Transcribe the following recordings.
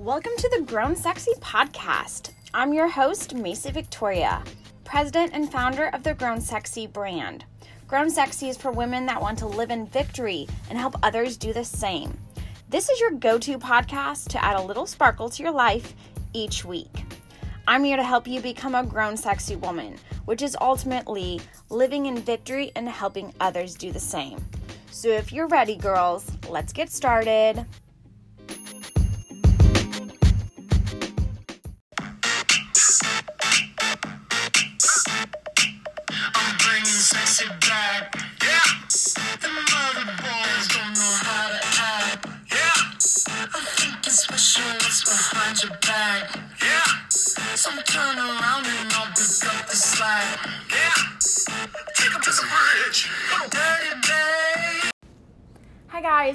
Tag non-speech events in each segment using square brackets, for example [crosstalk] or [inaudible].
Welcome to the Grown Sexy podcast. I'm your host, Macy Victoria, president and founder of the Grown Sexy brand. Grown Sexy is for women that want to live in victory and help others do the same. This is your go to podcast to add a little sparkle to your life each week. I'm here to help you become a grown sexy woman, which is ultimately living in victory and helping others do the same. So if you're ready, girls, let's get started.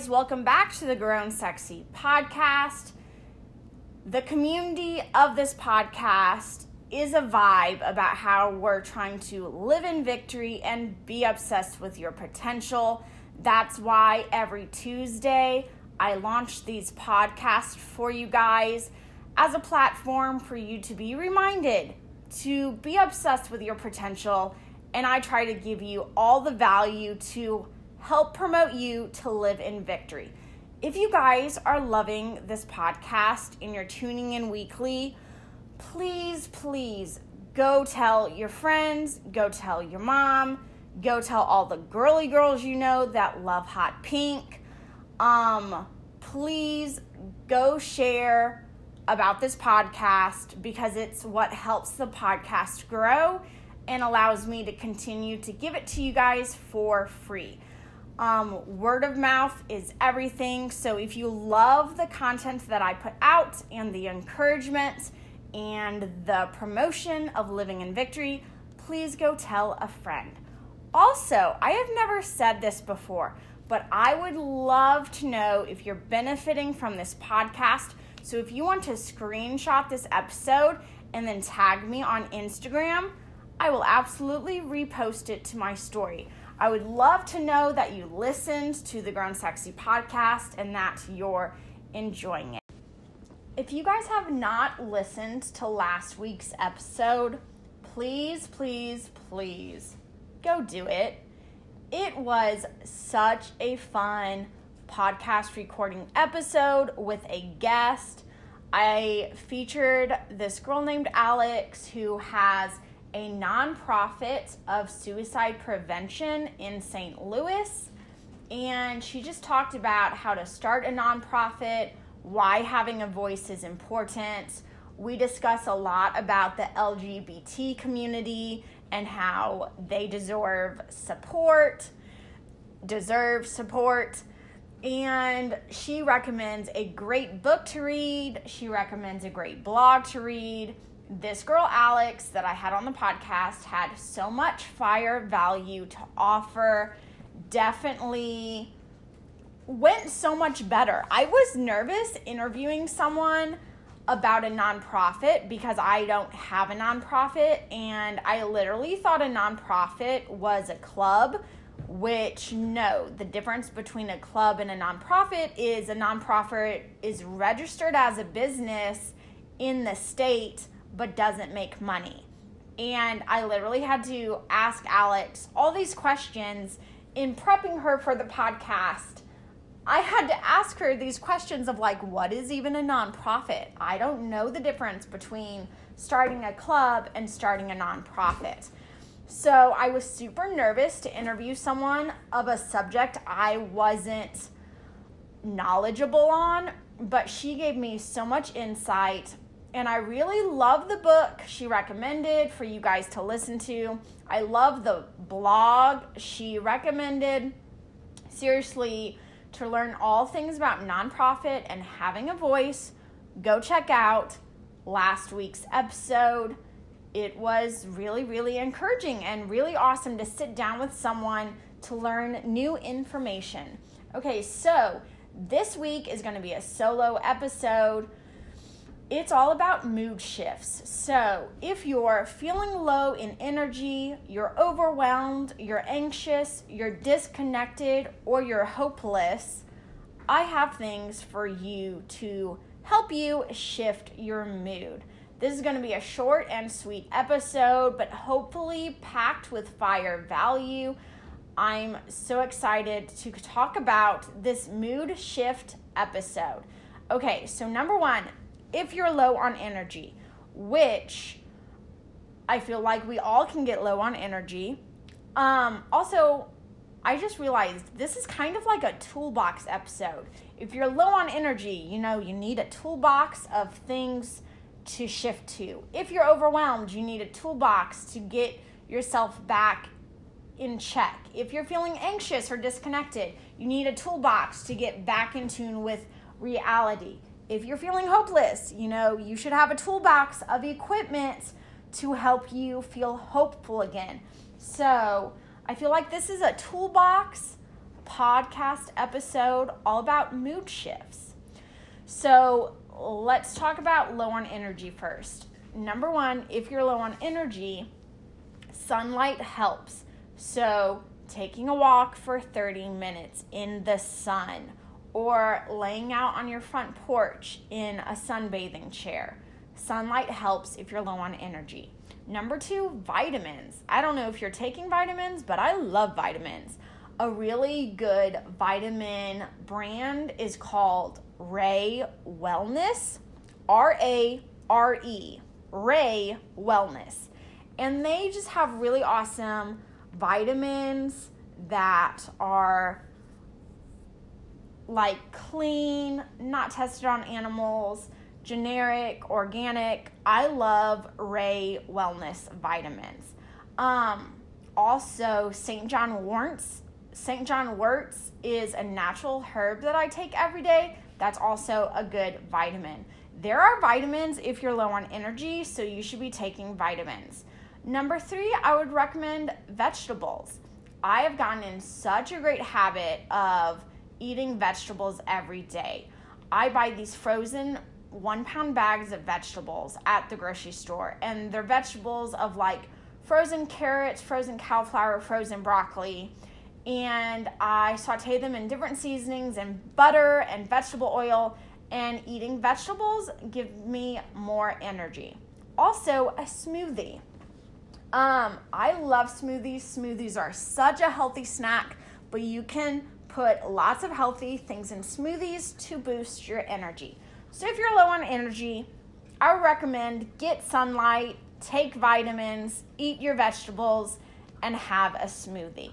Guys, welcome back to the Grown Sexy podcast. The community of this podcast is a vibe about how we're trying to live in victory and be obsessed with your potential. That's why every Tuesday I launch these podcasts for you guys as a platform for you to be reminded to be obsessed with your potential. And I try to give you all the value to help promote you to live in victory. If you guys are loving this podcast and you're tuning in weekly, please, please go tell your friends, go tell your mom, go tell all the girly girls you know that love hot pink. Um, please go share about this podcast because it's what helps the podcast grow and allows me to continue to give it to you guys for free. Um, word of mouth is everything. So if you love the content that I put out and the encouragement and the promotion of living in victory, please go tell a friend. Also, I have never said this before, but I would love to know if you're benefiting from this podcast. So if you want to screenshot this episode and then tag me on Instagram, I will absolutely repost it to my story. I would love to know that you listened to the Grown Sexy podcast and that you're enjoying it. If you guys have not listened to last week's episode, please, please, please go do it. It was such a fun podcast recording episode with a guest. I featured this girl named Alex who has a nonprofit of suicide prevention in St. Louis. And she just talked about how to start a nonprofit, why having a voice is important. We discuss a lot about the LGBT community and how they deserve support, deserve support. And she recommends a great book to read. She recommends a great blog to read this girl Alex that I had on the podcast had so much fire value to offer. Definitely went so much better. I was nervous interviewing someone about a nonprofit because I don't have a nonprofit and I literally thought a nonprofit was a club which no the difference between a club and a nonprofit is a nonprofit is registered as a business in the state but doesn't make money. And I literally had to ask Alex all these questions in prepping her for the podcast. I had to ask her these questions of like, what is even a nonprofit? I don't know the difference between starting a club and starting a nonprofit. So I was super nervous to interview someone of a subject I wasn't knowledgeable on, but she gave me so much insight and I really love the book she recommended for you guys to listen to. I love the blog she recommended. Seriously, to learn all things about nonprofit and having a voice, go check out last week's episode. It was really, really encouraging and really awesome to sit down with someone to learn new information. Okay, so this week is going to be a solo episode it's all about mood shifts. So, if you're feeling low in energy, you're overwhelmed, you're anxious, you're disconnected, or you're hopeless, I have things for you to help you shift your mood. This is going to be a short and sweet episode, but hopefully packed with fire value. I'm so excited to talk about this mood shift episode. Okay, so number one, if you're low on energy, which I feel like we all can get low on energy. Um, also, I just realized this is kind of like a toolbox episode. If you're low on energy, you know, you need a toolbox of things to shift to. If you're overwhelmed, you need a toolbox to get yourself back in check. If you're feeling anxious or disconnected, you need a toolbox to get back in tune with reality. If you're feeling hopeless, you know, you should have a toolbox of equipment to help you feel hopeful again. So, I feel like this is a toolbox podcast episode all about mood shifts. So, let's talk about low on energy first. Number one, if you're low on energy, sunlight helps. So, taking a walk for 30 minutes in the sun or laying out on your front porch in a sunbathing chair. Sunlight helps if you're low on energy. Number two, vitamins. I don't know if you're taking vitamins, but I love vitamins. A really good vitamin brand is called Rae Wellness, R A R E, Rae Wellness. And they just have really awesome vitamins that are like clean, not tested on animals, generic, organic. I love Rae Wellness vitamins. Um, also, St. John Worts. St. John Worts is a natural herb that I take every day. That's also a good vitamin. There are vitamins if you're low on energy, so you should be taking vitamins. Number three, I would recommend vegetables. I have gotten in such a great habit of eating vegetables every day. I buy these frozen one pound bags of vegetables at the grocery store, and they're vegetables of like frozen carrots, frozen cauliflower, frozen broccoli. And I saute them in different seasonings and butter and vegetable oil. And eating vegetables give me more energy. Also, a smoothie. Um, I love smoothies. Smoothies are such a healthy snack, but you can put lots of healthy things in smoothies to boost your energy. So if you're low on energy, I recommend get sunlight, take vitamins, eat your vegetables, and have a smoothie.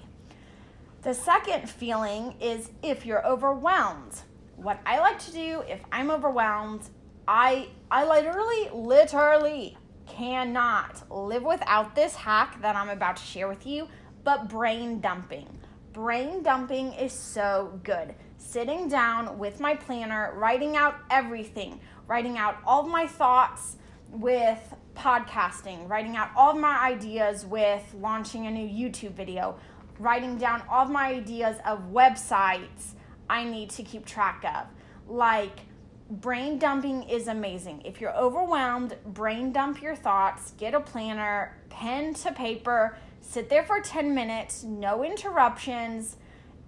The second feeling is if you're overwhelmed. What I like to do if I'm overwhelmed, I I literally literally cannot live without this hack that I'm about to share with you, but brain dumping. Brain dumping is so good. Sitting down with my planner, writing out everything, writing out all my thoughts with podcasting, writing out all my ideas with launching a new YouTube video, writing down all my ideas of websites I need to keep track of. Like, brain dumping is amazing. If you're overwhelmed, brain dump your thoughts, get a planner, pen to paper, sit there for 10 minutes, no interruptions,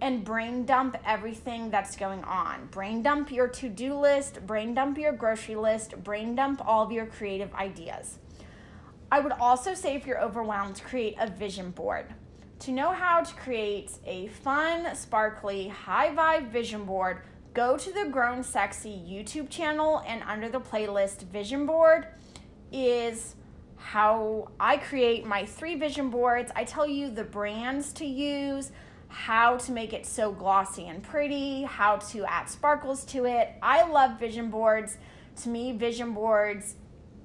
and brain dump everything that's going on. Brain dump your to do list, brain dump your grocery list, brain dump all of your creative ideas. I would also say if you're overwhelmed, create a vision board. To know how to create a fun, sparkly, high vibe vision board, go to the Grown Sexy YouTube channel and under the playlist Vision Board is how I create my three vision boards. I tell you the brands to use, how to make it so glossy and pretty, how to add sparkles to it. I love vision boards. To me, vision boards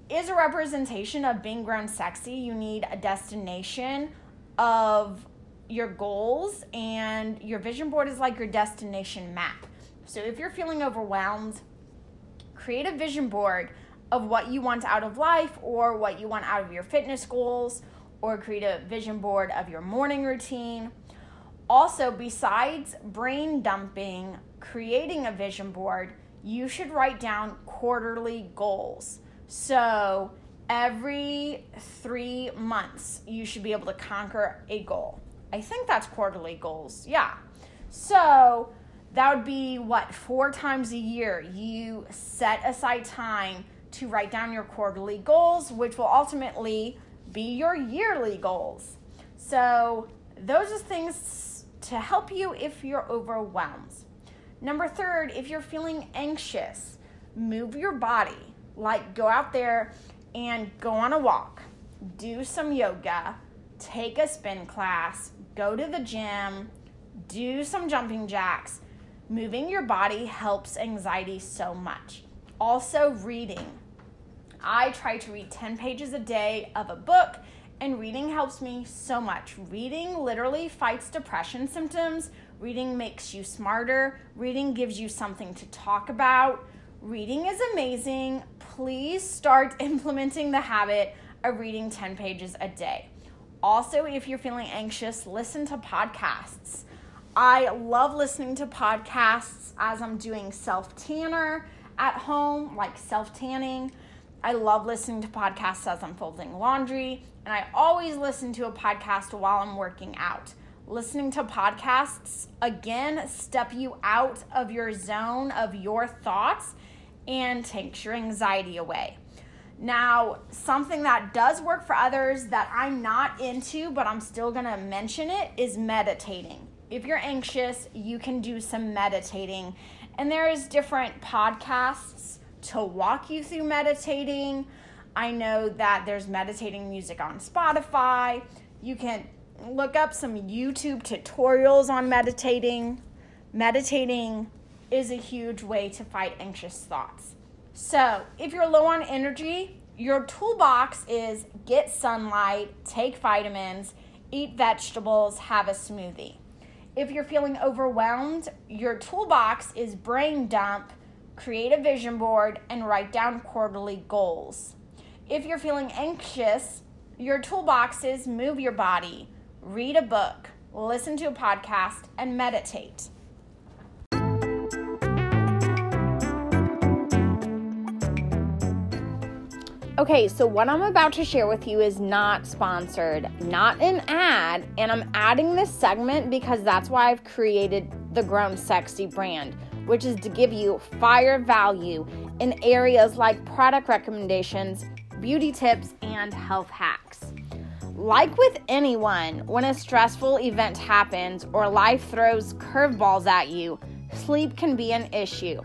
is a representation of being grown sexy. You need a destination of your goals, and your vision board is like your destination map. So if you're feeling overwhelmed, create a vision board of what you want out of life or what you want out of your fitness goals, or create a vision board of your morning routine. Also, besides brain dumping, creating a vision board, you should write down quarterly goals. So, every three months, you should be able to conquer a goal. I think that's quarterly goals. Yeah. So, that would be what, four times a year you set aside time to write down your quarterly goals, which will ultimately be your yearly goals. So, those are things to help you if you're overwhelmed. Number third, if you're feeling anxious, move your body. Like go out there and go on a walk, do some yoga, take a spin class, go to the gym, do some jumping jacks. Moving your body helps anxiety so much. Also, reading. I try to read 10 pages a day of a book, and reading helps me so much. Reading literally fights depression symptoms. Reading makes you smarter. Reading gives you something to talk about. Reading is amazing. Please start [laughs] implementing the habit of reading 10 pages a day. Also, if you're feeling anxious, listen to podcasts. I love listening to podcasts as I'm doing self tanner at home, like self tanning. I love listening to podcasts as I'm folding laundry, and I always listen to a podcast while I'm working out. Listening to podcasts, again, step you out of your zone of your thoughts and takes your anxiety away. Now, something that does work for others that I'm not into, but I'm still gonna mention it, is meditating. If you're anxious, you can do some meditating. And there's different podcasts to walk you through meditating. I know that there's meditating music on Spotify. You can look up some YouTube tutorials on meditating. Meditating is a huge way to fight anxious thoughts. So, if you're low on energy, your toolbox is get sunlight, take vitamins, eat vegetables, have a smoothie. If you're feeling overwhelmed, your toolbox is brain dump, create a vision board, and write down quarterly goals. If you're feeling anxious, your toolbox is move your body, read a book, listen to a podcast, and meditate. Okay, so what I'm about to share with you is not sponsored, not an ad, and I'm adding this segment because that's why I've created the Grown Sexy brand, which is to give you fire value in areas like product recommendations, beauty tips, and health hacks. Like with anyone, when a stressful event happens or life throws curveballs at you, sleep can be an issue.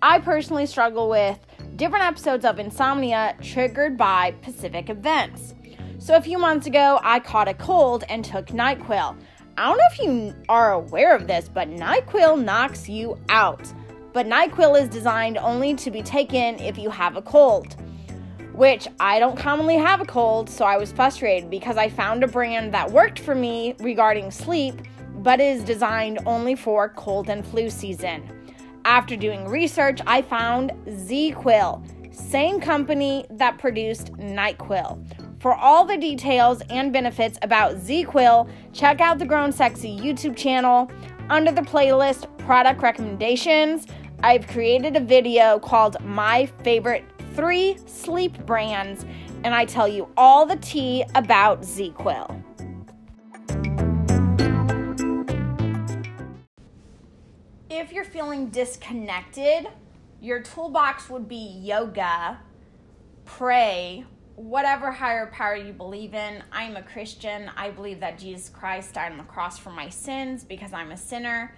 I personally struggle with different episodes of insomnia triggered by specific events. So, a few months ago, I caught a cold and took NyQuil. I don't know if you are aware of this, but NyQuil knocks you out. But NyQuil is designed only to be taken if you have a cold, which I don't commonly have a cold, so I was frustrated because I found a brand that worked for me regarding sleep, but is designed only for cold and flu season. After doing research, I found ZzzQuil, same company that produced NyQuil. For all the details and benefits about ZzzQuil, check out the Grown Sexy YouTube channel. Under the playlist Product Recommendations, I've created a video called My Favorite Three Sleep Brands, and I tell you all the tea about ZzzQuil. if you're feeling disconnected, your toolbox would be yoga, pray, whatever higher power you believe in. I'm a Christian. I believe that Jesus Christ died on the cross for my sins because I'm a sinner.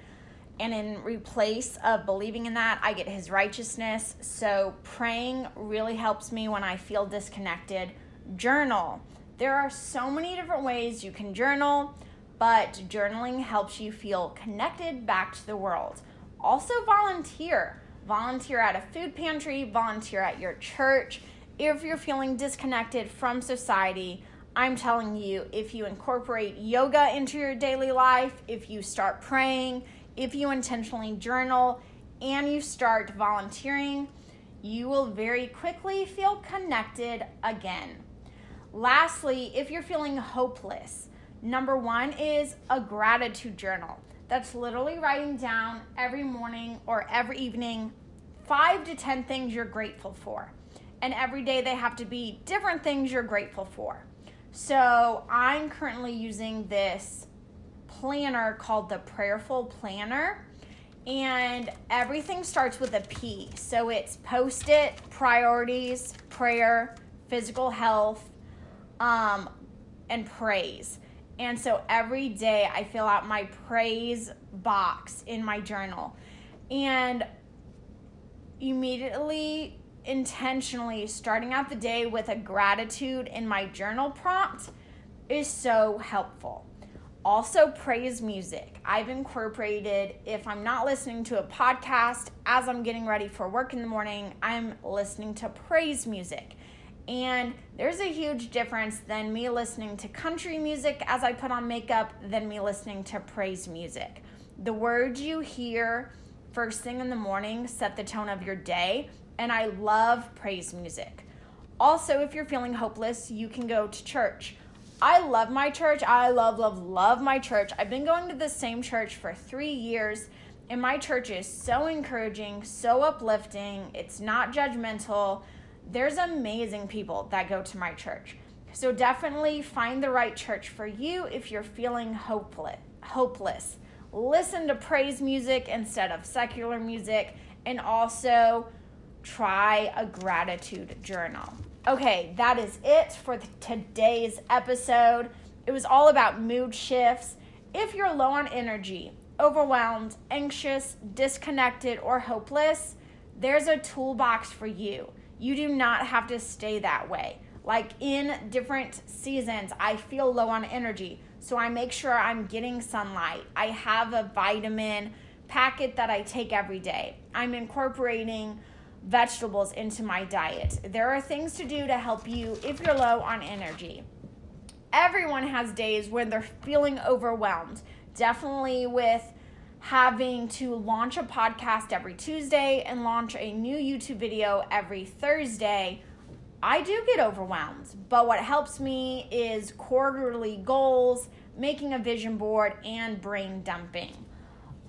And in replace of believing in that, I get his righteousness. So praying really helps me when I feel disconnected. Journal. There are so many different ways you can journal, but journaling helps you feel connected back to the world. Also, volunteer. Volunteer at a food pantry, volunteer at your church. If you're feeling disconnected from society, I'm telling you, if you incorporate yoga into your daily life, if you start praying, if you intentionally journal, and you start volunteering, you will very quickly feel connected again. Lastly, if you're feeling hopeless, number one is a gratitude journal. That's literally writing down every morning or every evening five to 10 things you're grateful for. And every day they have to be different things you're grateful for. So I'm currently using this planner called the Prayerful Planner. And everything starts with a P. So it's post it, priorities, prayer, physical health, um, and praise. And so every day I fill out my praise box in my journal. And immediately, intentionally starting out the day with a gratitude in my journal prompt is so helpful. Also, praise music. I've incorporated, if I'm not listening to a podcast as I'm getting ready for work in the morning, I'm listening to praise music. And there's a huge difference than me listening to country music as I put on makeup than me listening to praise music. The words you hear first thing in the morning set the tone of your day, and I love praise music. Also, if you're feeling hopeless, you can go to church. I love my church. I love, love, love my church. I've been going to the same church for three years, and my church is so encouraging, so uplifting. It's not judgmental there's amazing people that go to my church. So definitely find the right church for you if you're feeling hopeless. Hopeless. Listen to praise music instead of secular music and also try a gratitude journal. Okay, that is it for today's episode. It was all about mood shifts. If you're low on energy, overwhelmed, anxious, disconnected, or hopeless, there's a toolbox for you. You do not have to stay that way. Like in different seasons, I feel low on energy. So I make sure I'm getting sunlight. I have a vitamin packet that I take every day. I'm incorporating vegetables into my diet. There are things to do to help you if you're low on energy. Everyone has days when they're feeling overwhelmed. Definitely with having to launch a podcast every Tuesday and launch a new YouTube video every Thursday, I do get overwhelmed. But what helps me is quarterly goals, making a vision board, and brain dumping.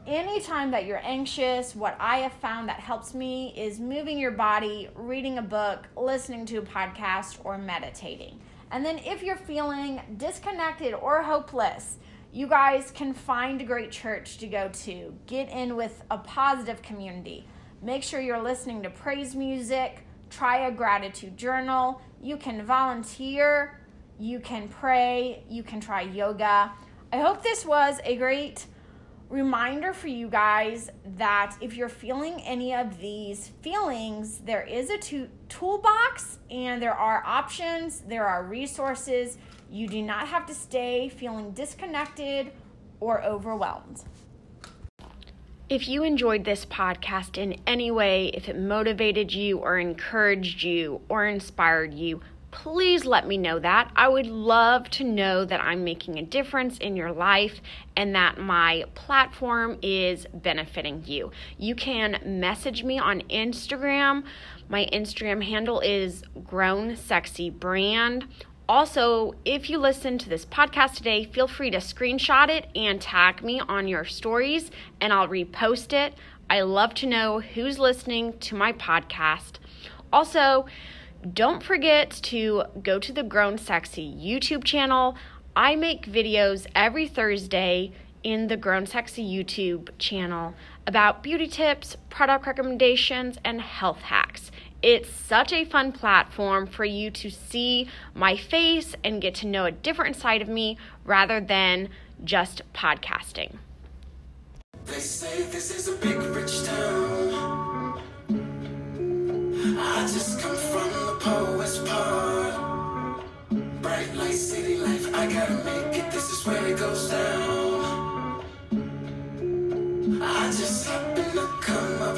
Anytime that you're anxious, what I have found that helps me is moving your body, reading a book, listening to a podcast, or meditating. And then if you're feeling disconnected or hopeless, you guys can find a great church to go to. Get in with a positive community. Make sure you're listening to praise music. Try a gratitude journal. You can volunteer. You can pray. You can try yoga. I hope this was a great reminder for you guys that if you're feeling any of these feelings, there is a to- toolbox and there are options, there are resources you do not have to stay feeling disconnected or overwhelmed. If you enjoyed this podcast in any way, if it motivated you or encouraged you or inspired you, please let me know that. I would love to know that I'm making a difference in your life and that my platform is benefiting you. You can message me on Instagram. My Instagram handle is Grown Sexy Brand also, if you listen to this podcast today, feel free to screenshot it and tag me on your stories, and I'll repost it. I love to know who's listening to my podcast. Also, don't forget to go to the Grown Sexy YouTube channel. I make videos every Thursday in the Grown Sexy YouTube channel about beauty tips, product recommendations, and health hacks. It's such a fun platform for you to see my face and get to know a different side of me rather than just podcasting. They say this is a big rich town. I just come poet's part. Bright light, city life, I gotta make it. This is where it goes down. I just happen to come up